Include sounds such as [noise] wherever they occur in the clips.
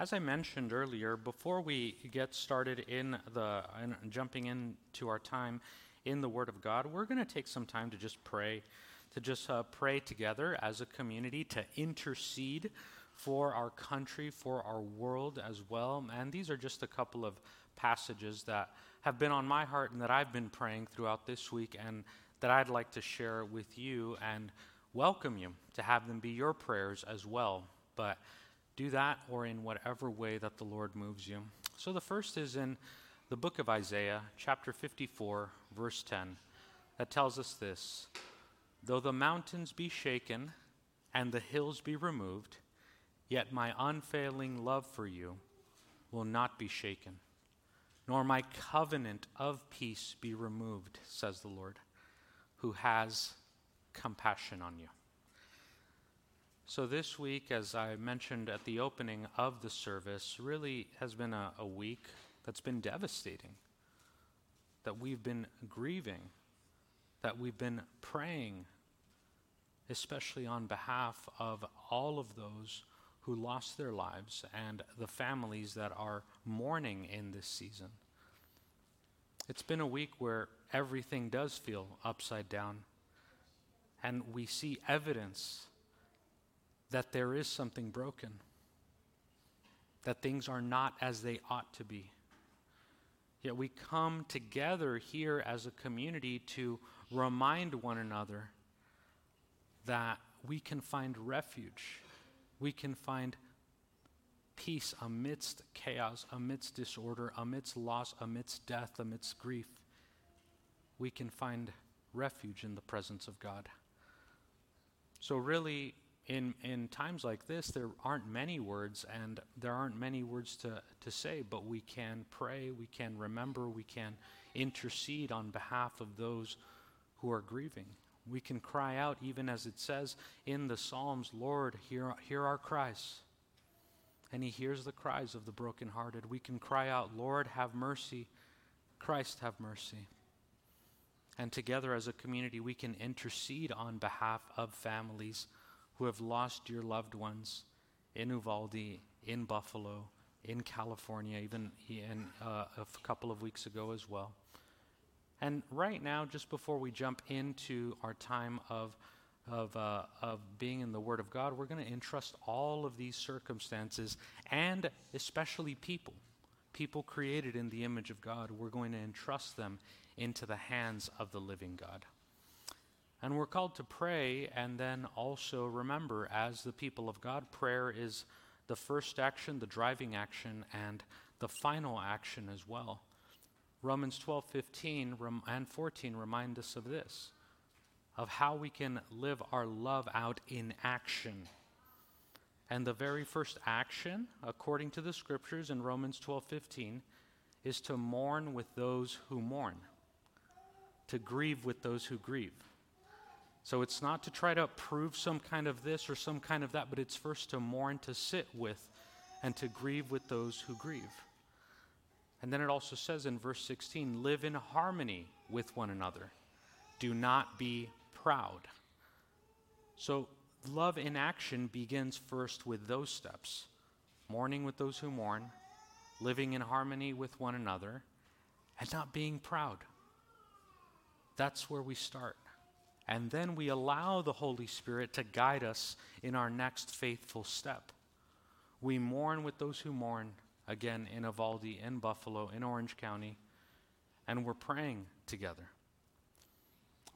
as I mentioned earlier, before we get started in the in jumping into our time in the Word of God, we're going to take some time to just pray, to just uh, pray together as a community, to intercede for our country, for our world as well. And these are just a couple of passages that have been on my heart and that I've been praying throughout this week and that I'd like to share with you and welcome you to have them be your prayers as well. But do that or in whatever way that the Lord moves you. So the first is in the book of Isaiah, chapter 54, verse 10, that tells us this Though the mountains be shaken and the hills be removed, yet my unfailing love for you will not be shaken, nor my covenant of peace be removed, says the Lord, who has compassion on you. So, this week, as I mentioned at the opening of the service, really has been a, a week that's been devastating. That we've been grieving, that we've been praying, especially on behalf of all of those who lost their lives and the families that are mourning in this season. It's been a week where everything does feel upside down, and we see evidence that there is something broken, that things are not as they ought to be. Yet we come together here as a community to remind one another that we can find refuge, we can find peace amidst chaos, amidst disorder, amidst loss, amidst death, amidst grief. We can find refuge in the presence of God. So, really, in, in times like this, there aren't many words and there aren't many words to, to say, but we can pray, we can remember, we can intercede on behalf of those who are grieving. We can cry out, even as it says in the Psalms, Lord, hear, hear our cries. And He hears the cries of the brokenhearted. We can cry out, Lord, have mercy. Christ, have mercy. And together as a community, we can intercede on behalf of families who have lost your loved ones in Uvalde, in Buffalo, in California, even in, uh, a couple of weeks ago as well. And right now, just before we jump into our time of, of, uh, of being in the Word of God, we're going to entrust all of these circumstances and especially people, people created in the image of God, we're going to entrust them into the hands of the living God. And we're called to pray and then also remember, as the people of God, prayer is the first action, the driving action, and the final action as well. Romans 12, 15 rem- and 14 remind us of this, of how we can live our love out in action. And the very first action, according to the scriptures in Romans 12, 15, is to mourn with those who mourn, to grieve with those who grieve. So it's not to try to prove some kind of this or some kind of that, but it's first to mourn, to sit with, and to grieve with those who grieve. And then it also says in verse 16 live in harmony with one another, do not be proud. So love in action begins first with those steps mourning with those who mourn, living in harmony with one another, and not being proud. That's where we start. And then we allow the Holy Spirit to guide us in our next faithful step. We mourn with those who mourn, again in Uvalde, in Buffalo, in Orange County, and we're praying together.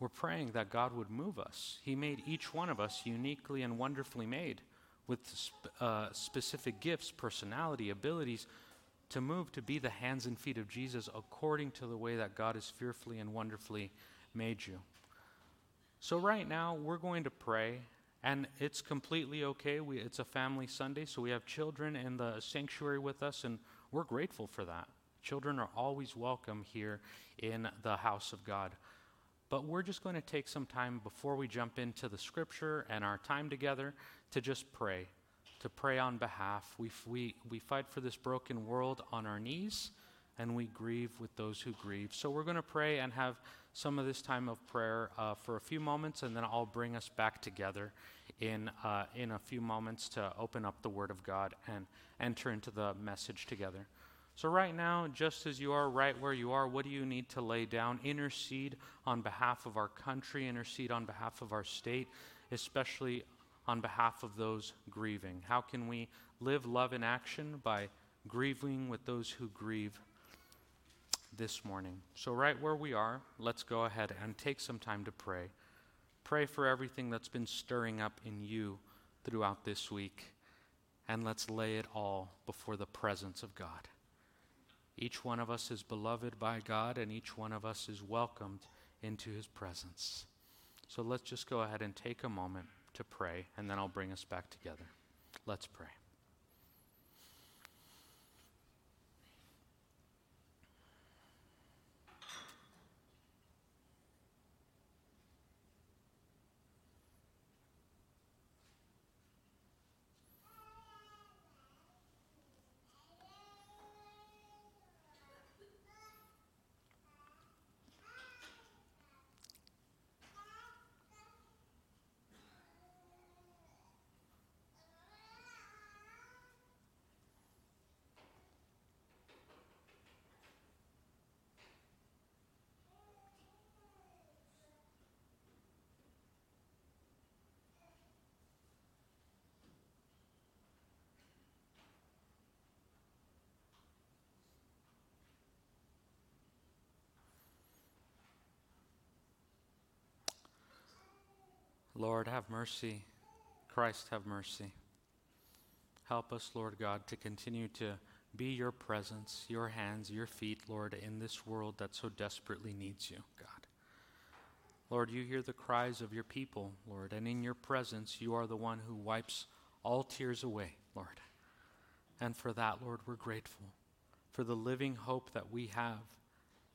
We're praying that God would move us. He made each one of us uniquely and wonderfully made with sp- uh, specific gifts, personality, abilities to move to be the hands and feet of Jesus according to the way that God has fearfully and wonderfully made you. So, right now, we're going to pray, and it's completely okay. We, it's a family Sunday, so we have children in the sanctuary with us, and we're grateful for that. Children are always welcome here in the house of God. But we're just going to take some time before we jump into the scripture and our time together to just pray, to pray on behalf. We, we, we fight for this broken world on our knees, and we grieve with those who grieve. So, we're going to pray and have some of this time of prayer uh, for a few moments, and then I'll bring us back together in, uh, in a few moments to open up the Word of God and enter into the message together. So, right now, just as you are, right where you are, what do you need to lay down? Intercede on behalf of our country, intercede on behalf of our state, especially on behalf of those grieving. How can we live love in action? By grieving with those who grieve this morning. So, right where we are, let's go ahead and take some time to pray. Pray for everything that's been stirring up in you throughout this week, and let's lay it all before the presence of God. Each one of us is beloved by God, and each one of us is welcomed into his presence. So let's just go ahead and take a moment to pray, and then I'll bring us back together. Let's pray. Lord, have mercy. Christ, have mercy. Help us, Lord God, to continue to be your presence, your hands, your feet, Lord, in this world that so desperately needs you, God. Lord, you hear the cries of your people, Lord, and in your presence, you are the one who wipes all tears away, Lord. And for that, Lord, we're grateful for the living hope that we have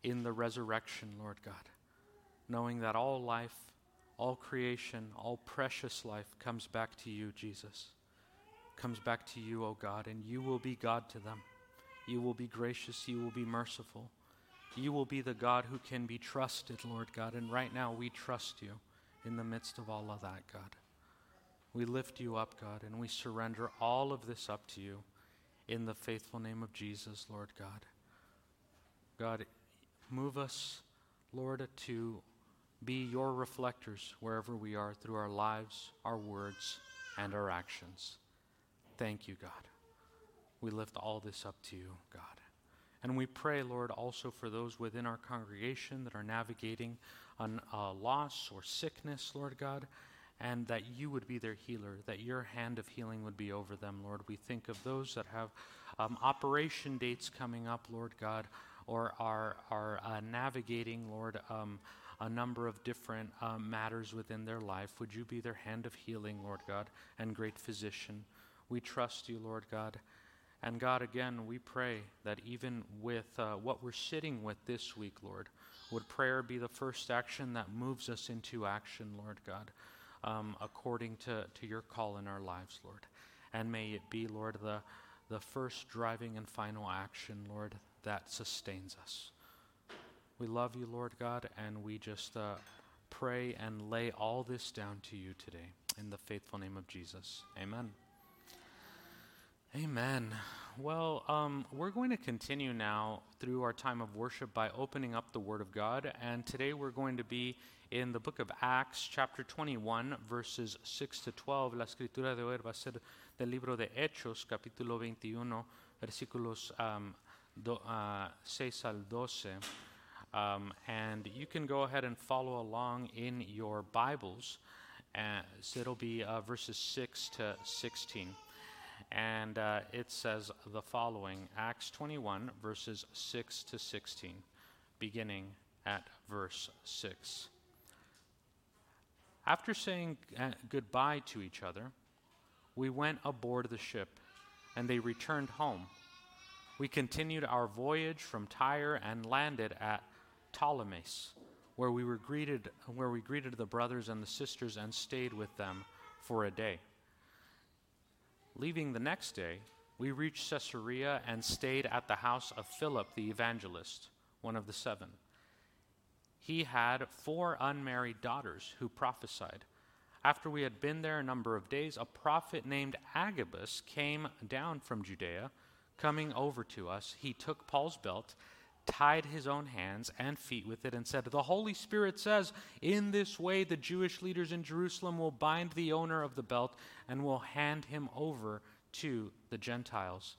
in the resurrection, Lord God, knowing that all life all creation, all precious life comes back to you, Jesus. Comes back to you, O God, and you will be God to them. You will be gracious, you will be merciful. You will be the God who can be trusted, Lord God, and right now we trust you in the midst of all of that, God. We lift you up, God, and we surrender all of this up to you in the faithful name of Jesus, Lord God. God, move us, Lord, to be your reflectors wherever we are through our lives, our words, and our actions. Thank you, God. We lift all this up to you, God. And we pray, Lord, also for those within our congregation that are navigating on uh, loss or sickness, Lord God, and that you would be their healer, that your hand of healing would be over them, Lord. We think of those that have um, operation dates coming up, Lord God, or are, are uh, navigating, Lord, um, a number of different um, matters within their life. Would you be their hand of healing, Lord God, and great physician? We trust you, Lord God. And God, again, we pray that even with uh, what we're sitting with this week, Lord, would prayer be the first action that moves us into action, Lord God, um, according to, to your call in our lives, Lord. And may it be, Lord, the, the first driving and final action, Lord, that sustains us. We love you, Lord God, and we just uh, pray and lay all this down to you today. In the faithful name of Jesus. Amen. Amen. Well, um, we're going to continue now through our time of worship by opening up the Word of God. And today we're going to be in the book of Acts, chapter 21, verses 6 to 12. La escritura de hoy va a ser del libro de Hechos, capítulo 21, versículos um, do, uh, 6 al 12. Um, and you can go ahead and follow along in your Bibles. As it'll be uh, verses 6 to 16. And uh, it says the following Acts 21, verses 6 to 16, beginning at verse 6. After saying uh, goodbye to each other, we went aboard the ship, and they returned home. We continued our voyage from Tyre and landed at Ptolemais, where we were greeted where we greeted the brothers and the sisters and stayed with them for a day. Leaving the next day, we reached Caesarea and stayed at the house of Philip the evangelist, one of the seven. He had four unmarried daughters who prophesied. after we had been there a number of days, a prophet named Agabus came down from Judea. Coming over to us, he took Paul's belt, tied his own hands and feet with it, and said, The Holy Spirit says, In this way the Jewish leaders in Jerusalem will bind the owner of the belt and will hand him over to the Gentiles.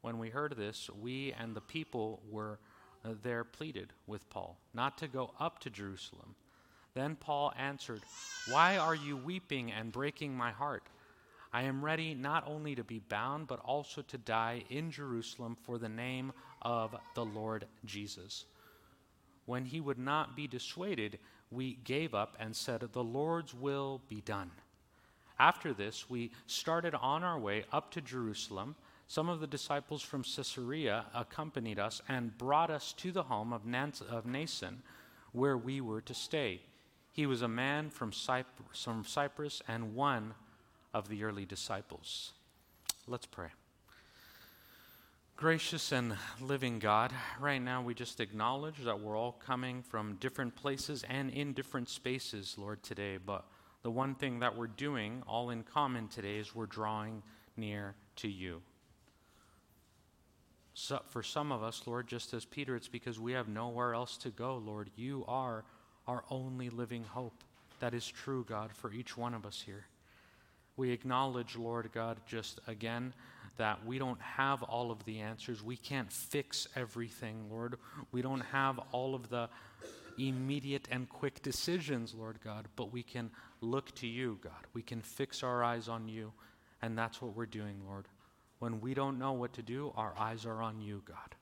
When we heard this, we and the people were uh, there pleaded with Paul not to go up to Jerusalem. Then Paul answered, Why are you weeping and breaking my heart? I am ready not only to be bound, but also to die in Jerusalem for the name of the Lord Jesus. When he would not be dissuaded, we gave up and said, The Lord's will be done. After this, we started on our way up to Jerusalem. Some of the disciples from Caesarea accompanied us and brought us to the home of, of Mnason, where we were to stay. He was a man from, from Cyprus and one of the early disciples. Let's pray. Gracious and living God, right now we just acknowledge that we're all coming from different places and in different spaces, Lord, today. But the one thing that we're doing all in common today is we're drawing near to you. So for some of us, Lord, just as Peter, it's because we have nowhere else to go, Lord. You are our only living hope. That is true, God, for each one of us here. We acknowledge, Lord God, just again, that we don't have all of the answers. We can't fix everything, Lord. We don't have all of the immediate and quick decisions, Lord God, but we can look to you, God. We can fix our eyes on you, and that's what we're doing, Lord. When we don't know what to do, our eyes are on you, God.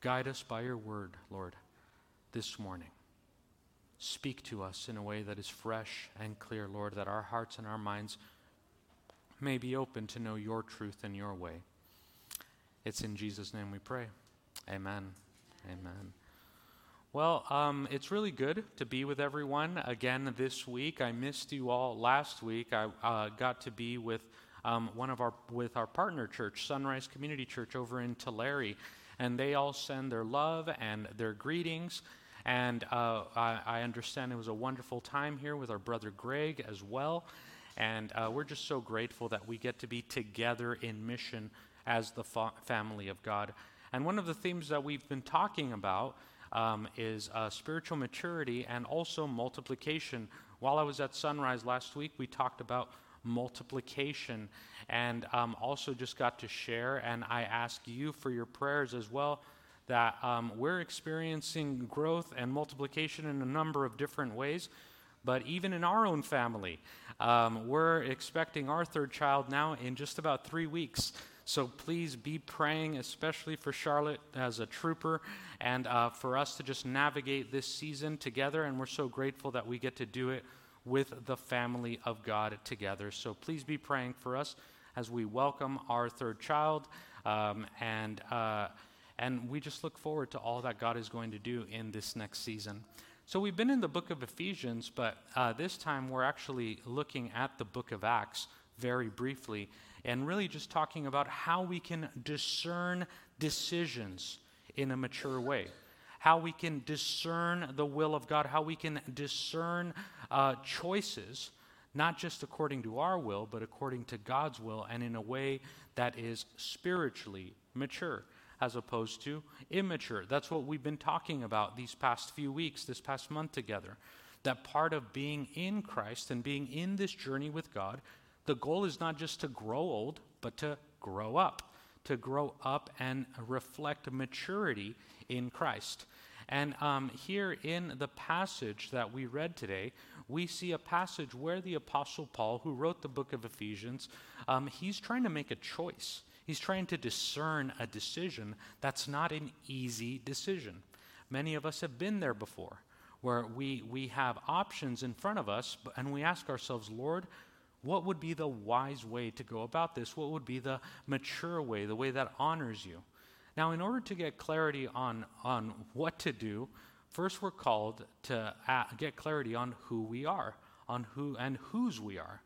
Guide us by your word, Lord, this morning. Speak to us in a way that is fresh and clear, Lord, that our hearts and our minds may be open to know your truth and your way. It's in Jesus' name we pray. Amen. Amen. Well, um, it's really good to be with everyone again this week. I missed you all last week. I uh, got to be with um, one of our with our partner church, Sunrise Community Church, over in Tulare, and they all send their love and their greetings. And uh, I, I, understand it was a wonderful time here with our brother Greg as well. And uh, we're just so grateful that we get to be together in mission as the fa- family of God. And one of the themes that we've been talking about um, is uh, spiritual maturity and also multiplication. While I was at Sunrise last week, we talked about multiplication and um, also just got to share. And I ask you for your prayers as well that um, we're experiencing growth and multiplication in a number of different ways. But even in our own family, um, we're expecting our third child now in just about three weeks. So please be praying, especially for Charlotte as a trooper, and uh, for us to just navigate this season together. And we're so grateful that we get to do it with the family of God together. So please be praying for us as we welcome our third child. Um, and, uh, and we just look forward to all that God is going to do in this next season. So we've been in the book of Ephesians, but uh, this time we're actually looking at the book of Acts very briefly and really just talking about how we can discern decisions in a mature way, how we can discern the will of God, how we can discern uh, choices, not just according to our will, but according to God's will, and in a way that is spiritually mature as opposed to immature. That's what we've been talking about these past few weeks, this past month together. That part of being in Christ and being in this journey with God the goal is not just to grow old, but to grow up, to grow up and reflect maturity in Christ. And um, here in the passage that we read today, we see a passage where the Apostle Paul, who wrote the book of Ephesians, um, he's trying to make a choice. He's trying to discern a decision that's not an easy decision. Many of us have been there before, where we, we have options in front of us, and we ask ourselves, Lord, what would be the wise way to go about this? What would be the mature way, the way that honors you? Now, in order to get clarity on, on what to do, first we're called to uh, get clarity on who we are, on who and whose we are.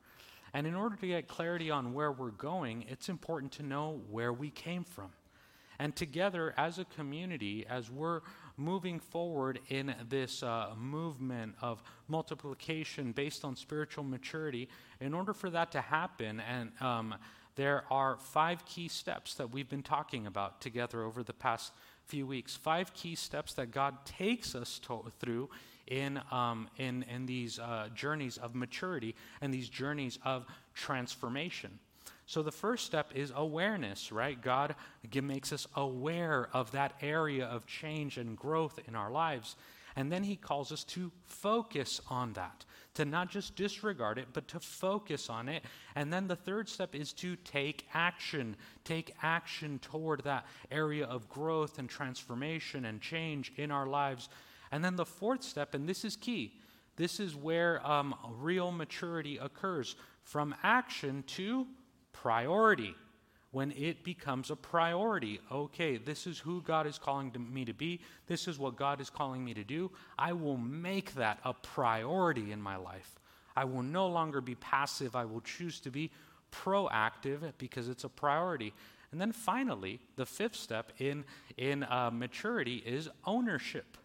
And in order to get clarity on where we're going, it's important to know where we came from. And together, as a community, as we're moving forward in this uh, movement of multiplication based on spiritual maturity, in order for that to happen, and um, there are five key steps that we've been talking about together over the past few weeks. Five key steps that God takes us to, through in, um, in, in these uh, journeys of maturity and these journeys of transformation. So the first step is awareness, right? God makes us aware of that area of change and growth in our lives. And then he calls us to focus on that, to not just disregard it, but to focus on it. And then the third step is to take action, take action toward that area of growth and transformation and change in our lives. And then the fourth step, and this is key, this is where um, real maturity occurs from action to priority. When it becomes a priority, okay, this is who God is calling to me to be, this is what God is calling me to do, I will make that a priority in my life. I will no longer be passive, I will choose to be proactive because it's a priority. And then finally, the fifth step in, in uh, maturity is ownership.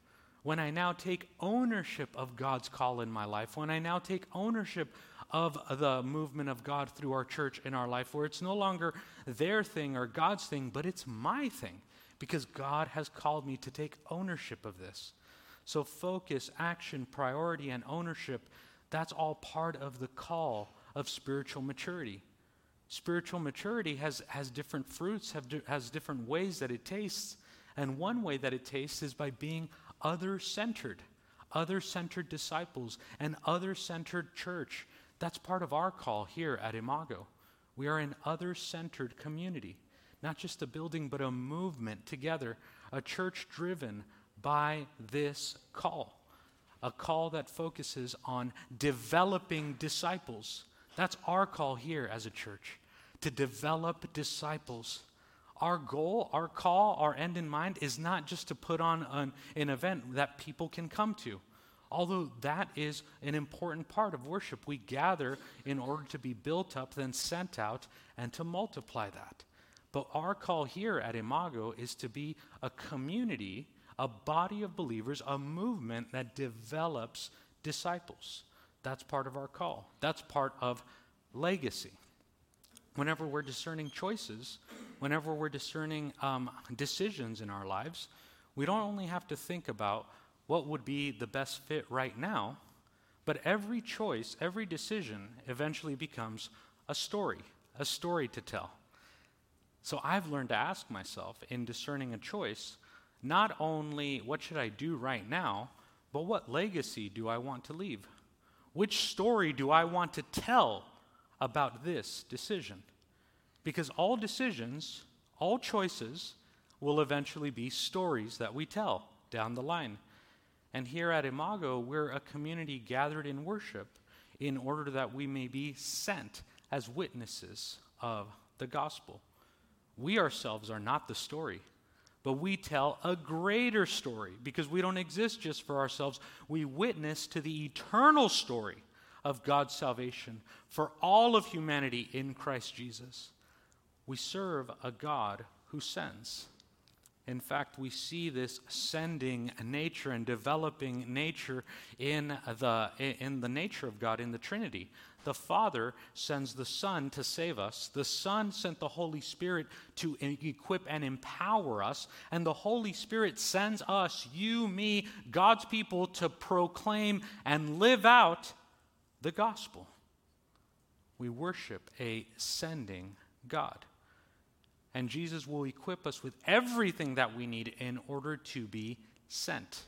When I now take ownership of God's call in my life, when I now take ownership of the movement of God through our church in our life, where it's no longer their thing or God's thing, but it's my thing because God has called me to take ownership of this. So, focus, action, priority, and ownership that's all part of the call of spiritual maturity. Spiritual maturity has, has different fruits, have, has different ways that it tastes. And one way that it tastes is by being other centered, other centered disciples, and other centered church. That's part of our call here at Imago. We are an other centered community, not just a building, but a movement together, a church driven by this call. A call that focuses on developing disciples. That's our call here as a church to develop disciples. Our goal, our call, our end in mind is not just to put on an, an event that people can come to. Although that is an important part of worship, we gather in order to be built up, then sent out, and to multiply that. But our call here at Imago is to be a community, a body of believers, a movement that develops disciples. That's part of our call. That's part of legacy. Whenever we're discerning choices, whenever we're discerning um, decisions in our lives, we don't only have to think about what would be the best fit right now, but every choice, every decision eventually becomes a story, a story to tell. So I've learned to ask myself in discerning a choice, not only what should I do right now, but what legacy do I want to leave? Which story do I want to tell about this decision? Because all decisions, all choices, will eventually be stories that we tell down the line. And here at Imago, we're a community gathered in worship in order that we may be sent as witnesses of the gospel. We ourselves are not the story, but we tell a greater story because we don't exist just for ourselves. We witness to the eternal story of God's salvation for all of humanity in Christ Jesus. We serve a God who sends. In fact, we see this sending nature and developing nature in the, in the nature of God in the Trinity. The Father sends the Son to save us. The Son sent the Holy Spirit to equip and empower us. And the Holy Spirit sends us, you, me, God's people, to proclaim and live out the gospel. We worship a sending God. And Jesus will equip us with everything that we need in order to be sent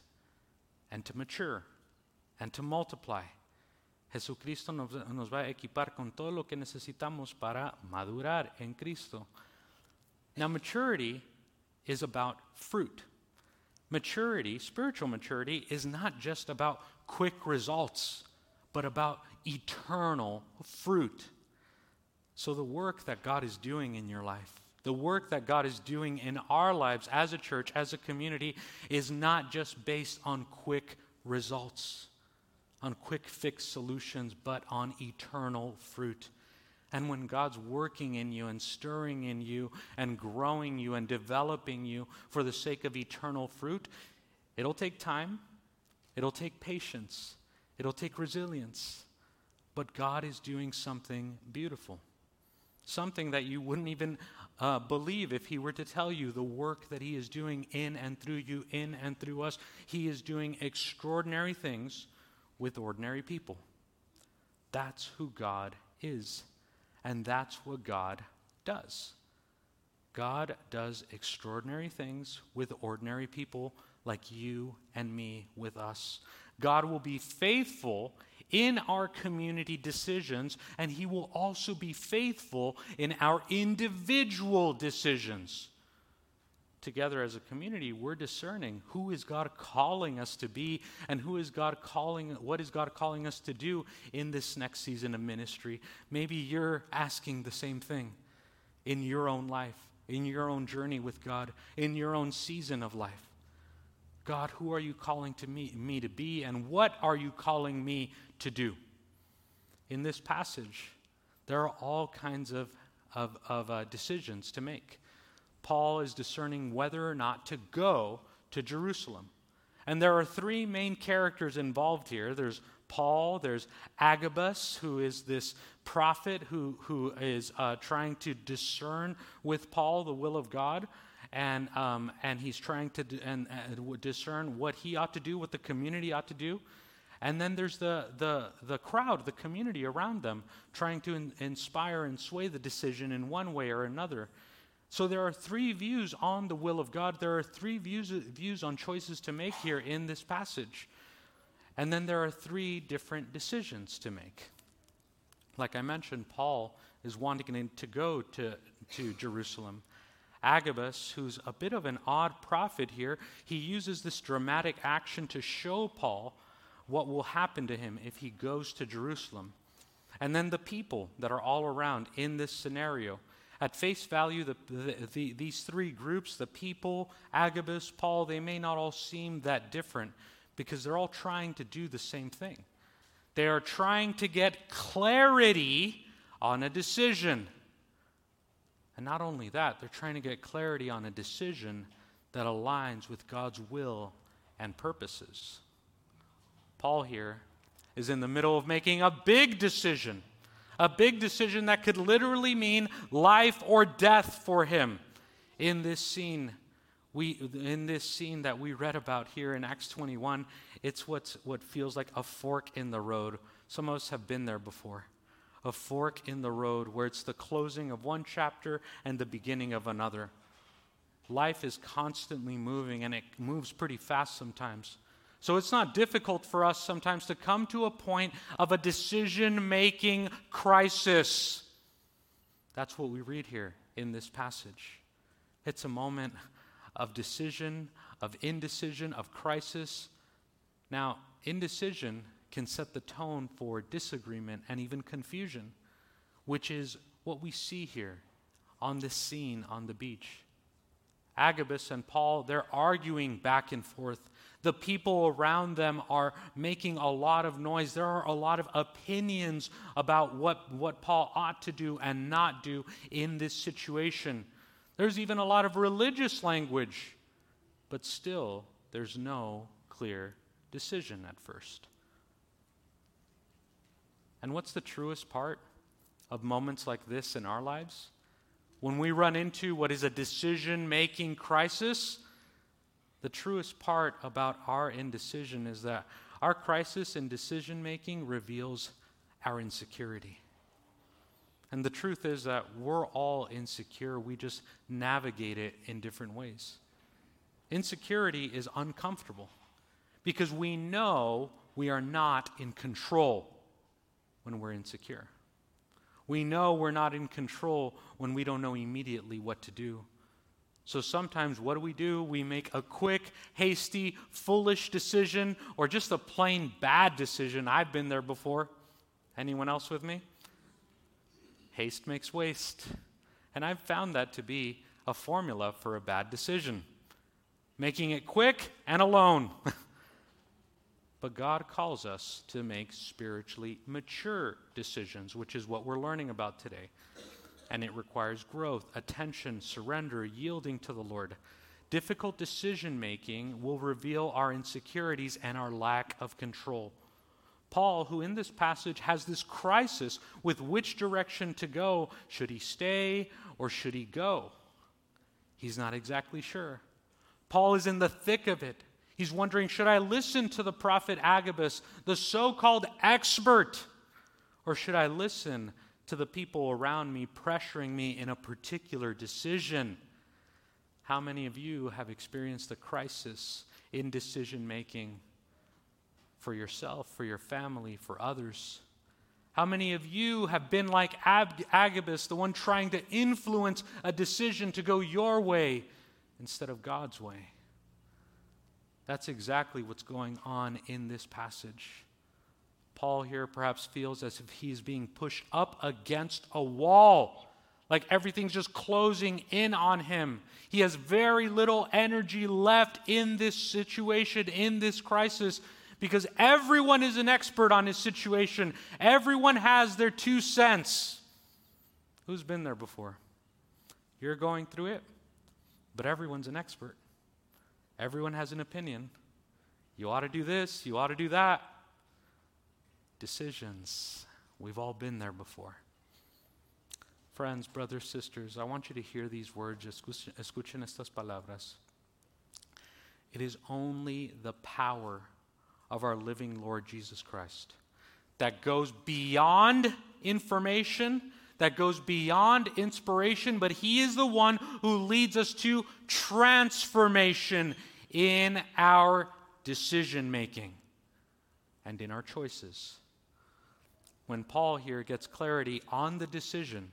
and to mature and to multiply. Jesucristo nos, nos, va a equipar con todo lo que necesitamos para madurar en Cristo. Now, maturity is about fruit. Maturity, spiritual maturity, is not just about quick results, but about eternal fruit. So, the work that God is doing in your life, the work that God is doing in our lives as a church, as a community, is not just based on quick results, on quick fix solutions, but on eternal fruit. And when God's working in you and stirring in you and growing you and developing you for the sake of eternal fruit, it'll take time, it'll take patience, it'll take resilience. But God is doing something beautiful, something that you wouldn't even uh, believe if He were to tell you the work that He is doing in and through you, in and through us. He is doing extraordinary things with ordinary people. That's who God is. And that's what God does. God does extraordinary things with ordinary people like you and me with us. God will be faithful in our community decisions, and He will also be faithful in our individual decisions together as a community, we're discerning who is God calling us to be and who is God calling, what is God calling us to do in this next season of ministry. Maybe you're asking the same thing in your own life, in your own journey with God, in your own season of life. God, who are you calling to me, me to be, and what are you calling me to do? In this passage, there are all kinds of, of, of uh, decisions to make. Paul is discerning whether or not to go to Jerusalem. And there are three main characters involved here. There's Paul, there's Agabus, who is this prophet who, who is uh, trying to discern with Paul the will of God. And, um, and he's trying to d- and, uh, discern what he ought to do, what the community ought to do. And then there's the, the, the crowd, the community around them, trying to in, inspire and sway the decision in one way or another. So there are three views on the will of God. There are three views, views on choices to make here in this passage. And then there are three different decisions to make. Like I mentioned, Paul is wanting to go to, to Jerusalem. Agabus, who's a bit of an odd prophet here, he uses this dramatic action to show Paul what will happen to him if he goes to Jerusalem. And then the people that are all around in this scenario. At face value, the, the, the, these three groups, the people, Agabus, Paul, they may not all seem that different because they're all trying to do the same thing. They are trying to get clarity on a decision. And not only that, they're trying to get clarity on a decision that aligns with God's will and purposes. Paul here is in the middle of making a big decision a big decision that could literally mean life or death for him. In this scene, we, in this scene that we read about here in Acts 21, it's what's, what feels like a fork in the road. Some of us have been there before. A fork in the road where it's the closing of one chapter and the beginning of another. Life is constantly moving and it moves pretty fast sometimes. So it's not difficult for us sometimes to come to a point of a decision making crisis. That's what we read here in this passage. It's a moment of decision, of indecision, of crisis. Now, indecision can set the tone for disagreement and even confusion, which is what we see here on this scene on the beach. Agabus and Paul, they're arguing back and forth the people around them are making a lot of noise. There are a lot of opinions about what, what Paul ought to do and not do in this situation. There's even a lot of religious language, but still, there's no clear decision at first. And what's the truest part of moments like this in our lives? When we run into what is a decision making crisis, the truest part about our indecision is that our crisis in decision making reveals our insecurity. And the truth is that we're all insecure, we just navigate it in different ways. Insecurity is uncomfortable because we know we are not in control when we're insecure. We know we're not in control when we don't know immediately what to do. So sometimes what do we do? We make a quick, hasty, foolish decision or just a plain bad decision. I've been there before. Anyone else with me? Haste makes waste. And I've found that to be a formula for a bad decision. Making it quick and alone. [laughs] but God calls us to make spiritually mature decisions, which is what we're learning about today. And it requires growth, attention, surrender, yielding to the Lord. Difficult decision making will reveal our insecurities and our lack of control. Paul, who in this passage has this crisis with which direction to go, should he stay or should he go? He's not exactly sure. Paul is in the thick of it. He's wondering should I listen to the prophet Agabus, the so called expert, or should I listen to the people around me pressuring me in a particular decision? How many of you have experienced a crisis in decision making for yourself, for your family, for others? How many of you have been like Ab- Agabus, the one trying to influence a decision to go your way instead of God's way? That's exactly what's going on in this passage. Paul here perhaps feels as if he's being pushed up against a wall, like everything's just closing in on him. He has very little energy left in this situation, in this crisis, because everyone is an expert on his situation. Everyone has their two cents. Who's been there before? You're going through it, but everyone's an expert. Everyone has an opinion. You ought to do this, you ought to do that. Decisions. We've all been there before. Friends, brothers, sisters, I want you to hear these words. Escuchen estas palabras. It is only the power of our living Lord Jesus Christ that goes beyond information, that goes beyond inspiration, but He is the one who leads us to transformation in our decision making and in our choices. When Paul here gets clarity on the decision,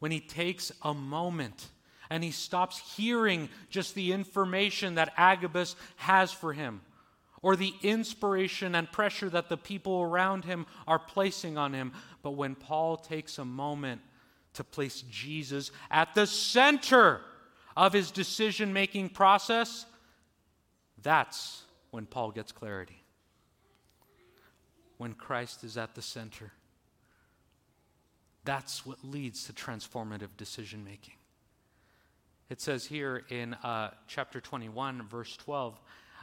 when he takes a moment and he stops hearing just the information that Agabus has for him or the inspiration and pressure that the people around him are placing on him, but when Paul takes a moment to place Jesus at the center of his decision making process, that's when Paul gets clarity. When Christ is at the center. That's what leads to transformative decision making. It says here in uh, chapter 21, verse 12,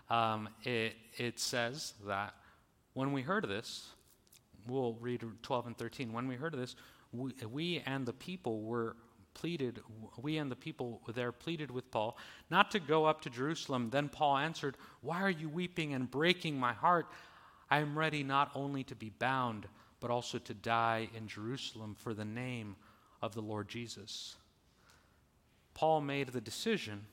um, it, it says that when we heard of this, we'll read 12 and 13. When we heard of this, we, we and the people were pleaded, we and the people there pleaded with Paul not to go up to Jerusalem. Then Paul answered, Why are you weeping and breaking my heart? I am ready not only to be bound, but also to die in Jerusalem for the name of the Lord Jesus. Paul made the decision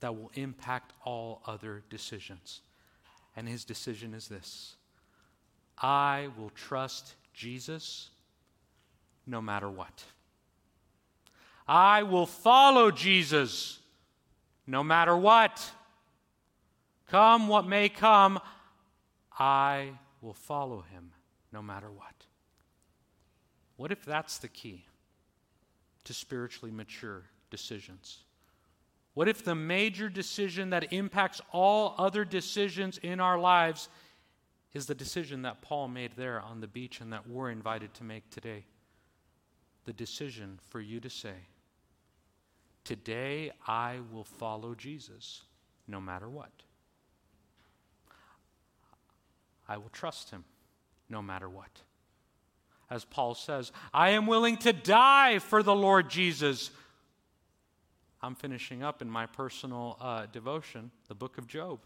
that will impact all other decisions. And his decision is this I will trust Jesus no matter what. I will follow Jesus no matter what. Come what may come, I will follow him no matter what. What if that's the key to spiritually mature decisions? What if the major decision that impacts all other decisions in our lives is the decision that Paul made there on the beach and that we're invited to make today? The decision for you to say, Today I will follow Jesus no matter what. I will trust him no matter what. As Paul says, I am willing to die for the Lord Jesus. I'm finishing up in my personal uh, devotion, the book of Job,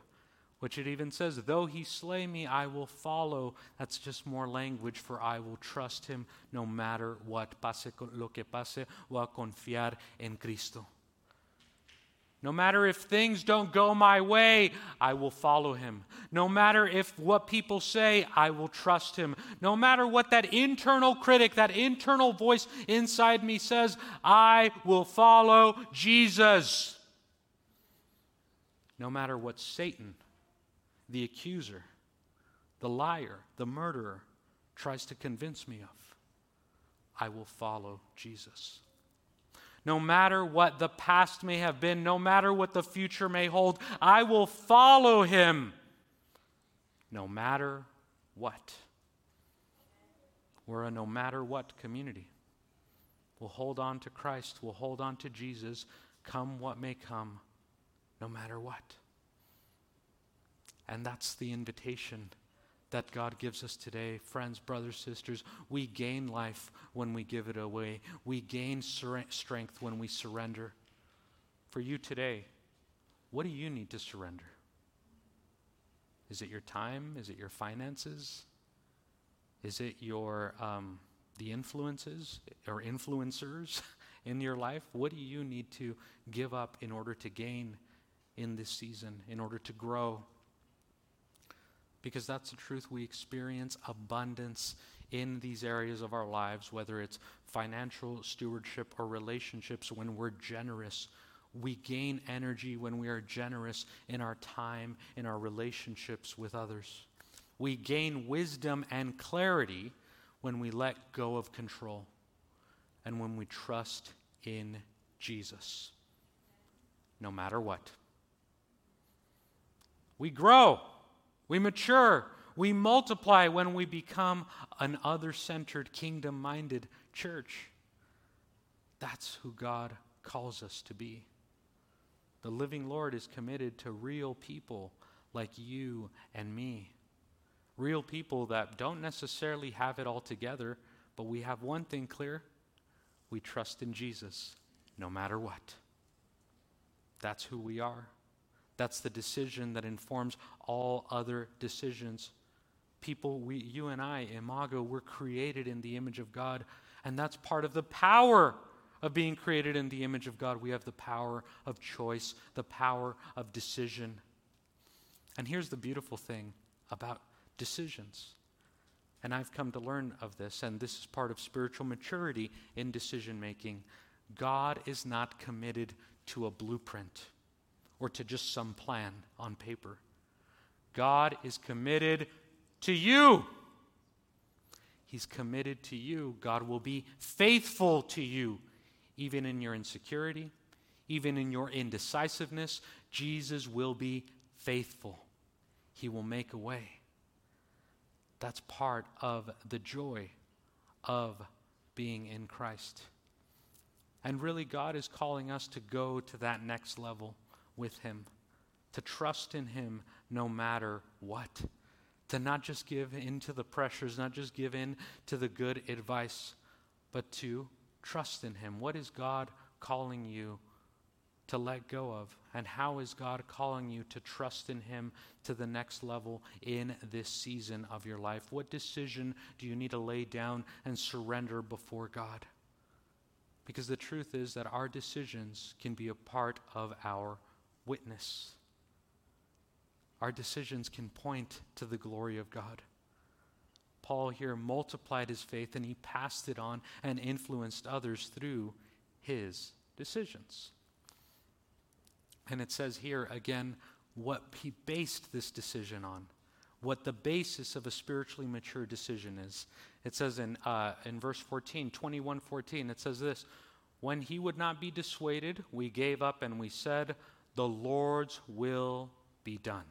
which it even says, Though he slay me, I will follow. That's just more language for I will trust him no matter what. Pase lo que pase, voy a confiar en Cristo. No matter if things don't go my way, I will follow him. No matter if what people say, I will trust him. No matter what that internal critic, that internal voice inside me says, I will follow Jesus. No matter what Satan, the accuser, the liar, the murderer tries to convince me of, I will follow Jesus. No matter what the past may have been, no matter what the future may hold, I will follow him no matter what. We're a no matter what community. We'll hold on to Christ, we'll hold on to Jesus, come what may come, no matter what. And that's the invitation that God gives us today. Friends, brothers, sisters, we gain life when we give it away, we gain sur- strength when we surrender. For you today, what do you need to surrender? Is it your time? Is it your finances? Is it your um, the influences or influencers [laughs] in your life? What do you need to give up in order to gain in this season, in order to grow? Because that's the truth. We experience abundance in these areas of our lives, whether it's financial stewardship or relationships, when we're generous. We gain energy when we are generous in our time, in our relationships with others. We gain wisdom and clarity when we let go of control and when we trust in Jesus, no matter what. We grow, we mature, we multiply when we become an other centered, kingdom minded church. That's who God calls us to be. The living Lord is committed to real people like you and me. Real people that don't necessarily have it all together, but we have one thing clear we trust in Jesus no matter what. That's who we are. That's the decision that informs all other decisions. People, we, you and I, Imago, were created in the image of God, and that's part of the power of being created in the image of God. We have the power of choice, the power of decision. And here's the beautiful thing about decisions. And I've come to learn of this, and this is part of spiritual maturity in decision making. God is not committed to a blueprint or to just some plan on paper. God is committed to you. He's committed to you. God will be faithful to you, even in your insecurity, even in your indecisiveness. Jesus will be faithful. He will make a way. That's part of the joy of being in Christ. And really, God is calling us to go to that next level with Him, to trust in Him no matter what, to not just give in to the pressures, not just give in to the good advice, but to trust in Him. What is God calling you to let go of? And how is God calling you to trust in Him to the next level in this season of your life? What decision do you need to lay down and surrender before God? Because the truth is that our decisions can be a part of our witness. Our decisions can point to the glory of God. Paul here multiplied his faith and he passed it on and influenced others through his decisions. And it says here again what he based this decision on, what the basis of a spiritually mature decision is. It says in, uh, in verse 14, 21 14, it says this When he would not be dissuaded, we gave up and we said, The Lord's will be done.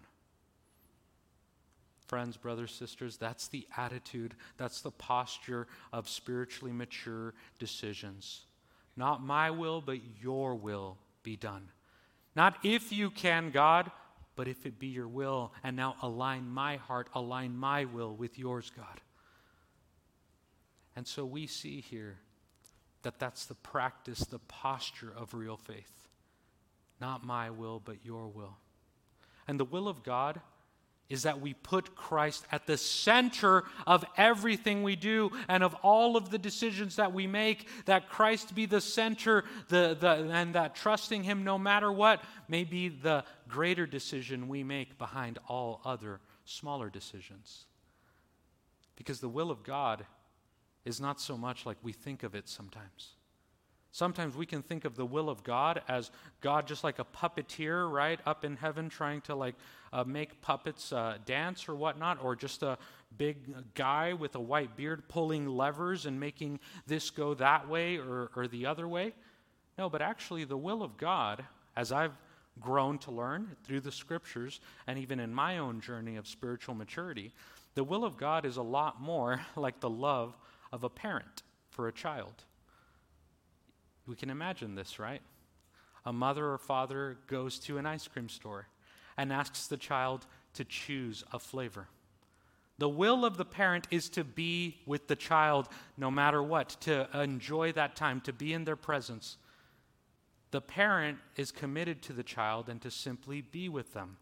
Friends, brothers, sisters, that's the attitude, that's the posture of spiritually mature decisions. Not my will, but your will be done. Not if you can, God, but if it be your will. And now align my heart, align my will with yours, God. And so we see here that that's the practice, the posture of real faith. Not my will, but your will. And the will of God is that we put Christ at the center of everything we do and of all of the decisions that we make, that Christ be the center, the, the, and that trusting Him no matter what may be the greater decision we make behind all other smaller decisions. Because the will of God is not so much like we think of it sometimes. Sometimes we can think of the will of God as God just like a puppeteer, right, up in heaven trying to like uh, make puppets uh, dance or whatnot, or just a big guy with a white beard pulling levers and making this go that way or, or the other way. No, but actually, the will of God, as I've grown to learn through the scriptures and even in my own journey of spiritual maturity, the will of God is a lot more [laughs] like the love of a parent for a child. We can imagine this, right? A mother or father goes to an ice cream store and asks the child to choose a flavor. The will of the parent is to be with the child no matter what, to enjoy that time, to be in their presence. The parent is committed to the child and to simply be with them.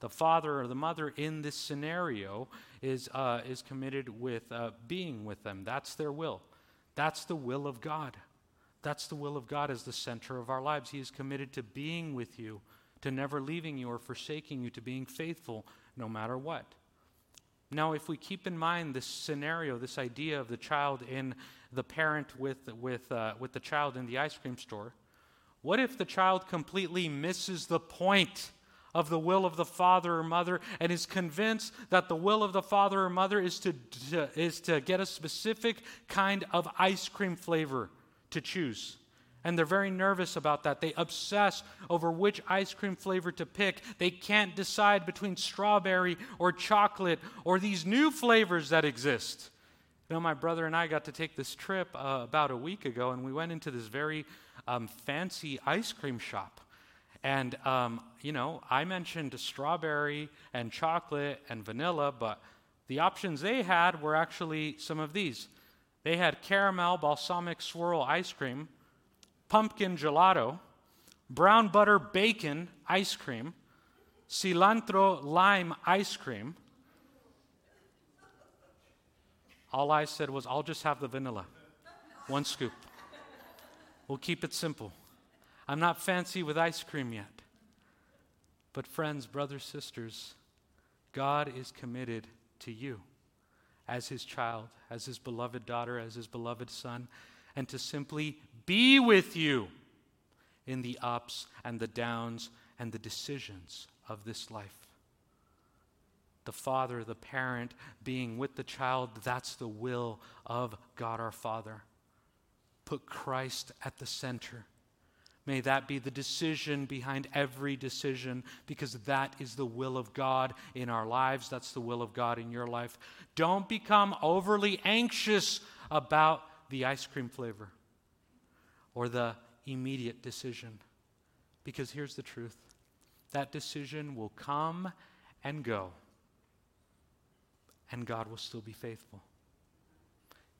The father or the mother in this scenario is, uh, is committed with uh, being with them. That's their will. That's the will of God. That's the will of God as the center of our lives. He is committed to being with you, to never leaving you or forsaking you, to being faithful no matter what. Now, if we keep in mind this scenario, this idea of the child in the parent with, with, uh, with the child in the ice cream store, what if the child completely misses the point of the will of the father or mother and is convinced that the will of the father or mother is to, to is to get a specific kind of ice cream flavor to choose? And they're very nervous about that. They obsess over which ice cream flavor to pick. They can't decide between strawberry or chocolate or these new flavors that exist. You know, my brother and I got to take this trip uh, about a week ago, and we went into this very um, fancy ice cream shop. And, um, you know, I mentioned strawberry and chocolate and vanilla, but the options they had were actually some of these. They had caramel balsamic swirl ice cream pumpkin gelato, brown butter bacon ice cream, cilantro lime ice cream. All I said was, I'll just have the vanilla. One scoop. We'll keep it simple. I'm not fancy with ice cream yet. But, friends, brothers, sisters, God is committed to you as his child, as his beloved daughter, as his beloved son, and to simply be with you in the ups and the downs and the decisions of this life. The father, the parent, being with the child, that's the will of God our Father. Put Christ at the center. May that be the decision behind every decision because that is the will of God in our lives. That's the will of God in your life. Don't become overly anxious about the ice cream flavor or the immediate decision. Because here's the truth that decision will come and go, and God will still be faithful.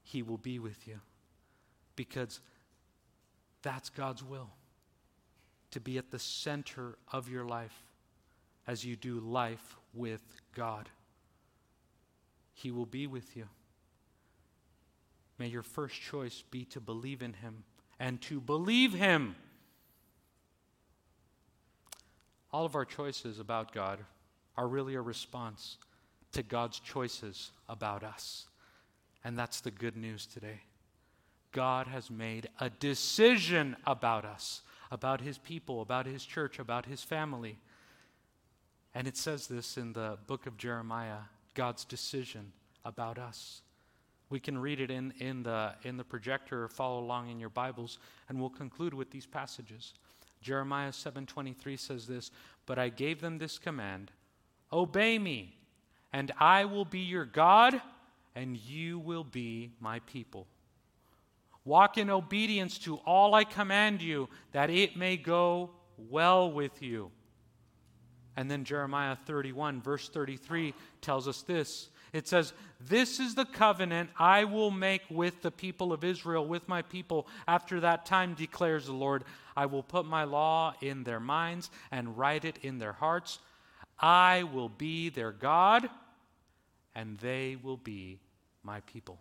He will be with you because that's God's will to be at the center of your life as you do life with God. He will be with you. May your first choice be to believe in Him and to believe Him. All of our choices about God are really a response to God's choices about us. And that's the good news today. God has made a decision about us, about His people, about His church, about His family. And it says this in the book of Jeremiah God's decision about us. We can read it in, in, the, in the projector or follow along in your Bibles, and we'll conclude with these passages. Jeremiah 7:23 says this, "But I gave them this command: Obey me, and I will be your God, and you will be my people. Walk in obedience to all I command you, that it may go well with you." And then Jeremiah 31 verse 33 tells us this, it says, This is the covenant I will make with the people of Israel, with my people. After that time, declares the Lord, I will put my law in their minds and write it in their hearts. I will be their God, and they will be my people.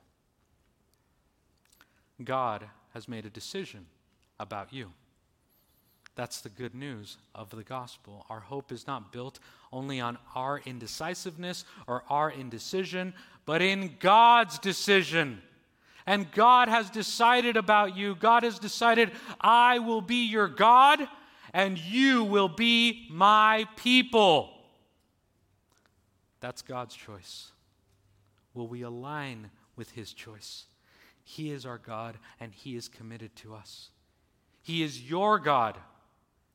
God has made a decision about you. That's the good news of the gospel. Our hope is not built only on our indecisiveness or our indecision, but in God's decision. And God has decided about you. God has decided, I will be your God, and you will be my people. That's God's choice. Will we align with His choice? He is our God, and He is committed to us. He is your God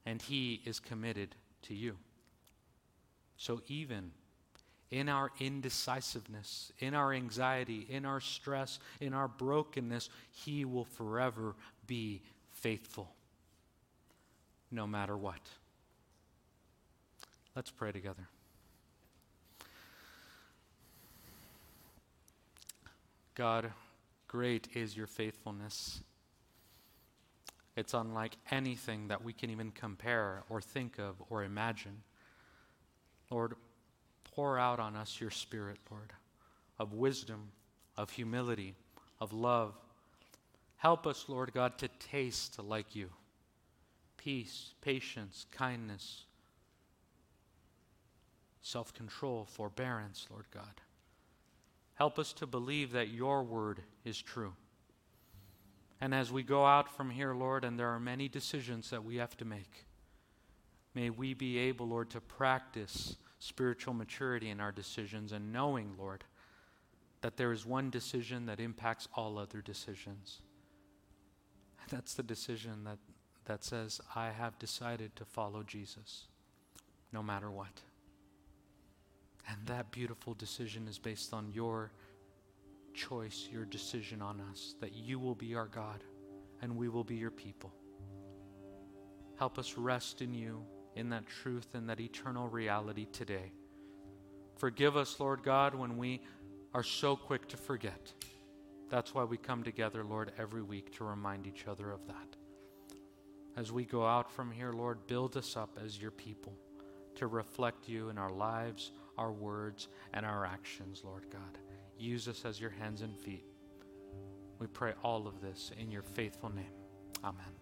and He is committed to you. So even in our indecisiveness, in our anxiety, in our stress, in our brokenness, He will forever be faithful, no matter what. Let's pray together. God, great is your faithfulness. It's unlike anything that we can even compare or think of or imagine. Lord, pour out on us your Spirit, Lord, of wisdom, of humility, of love. Help us, Lord God, to taste like you peace, patience, kindness, self control, forbearance, Lord God. Help us to believe that your word is true. And as we go out from here, Lord, and there are many decisions that we have to make, may we be able, Lord, to practice spiritual maturity in our decisions and knowing, Lord, that there is one decision that impacts all other decisions. That's the decision that, that says, I have decided to follow Jesus no matter what. And that beautiful decision is based on your choice, your decision on us, that you will be our God and we will be your people. Help us rest in you, in that truth and that eternal reality today. Forgive us, Lord God, when we are so quick to forget. That's why we come together, Lord, every week to remind each other of that. As we go out from here, Lord, build us up as your people to reflect you in our lives, our words, and our actions, Lord God. Use us as your hands and feet. We pray all of this in your faithful name. Amen.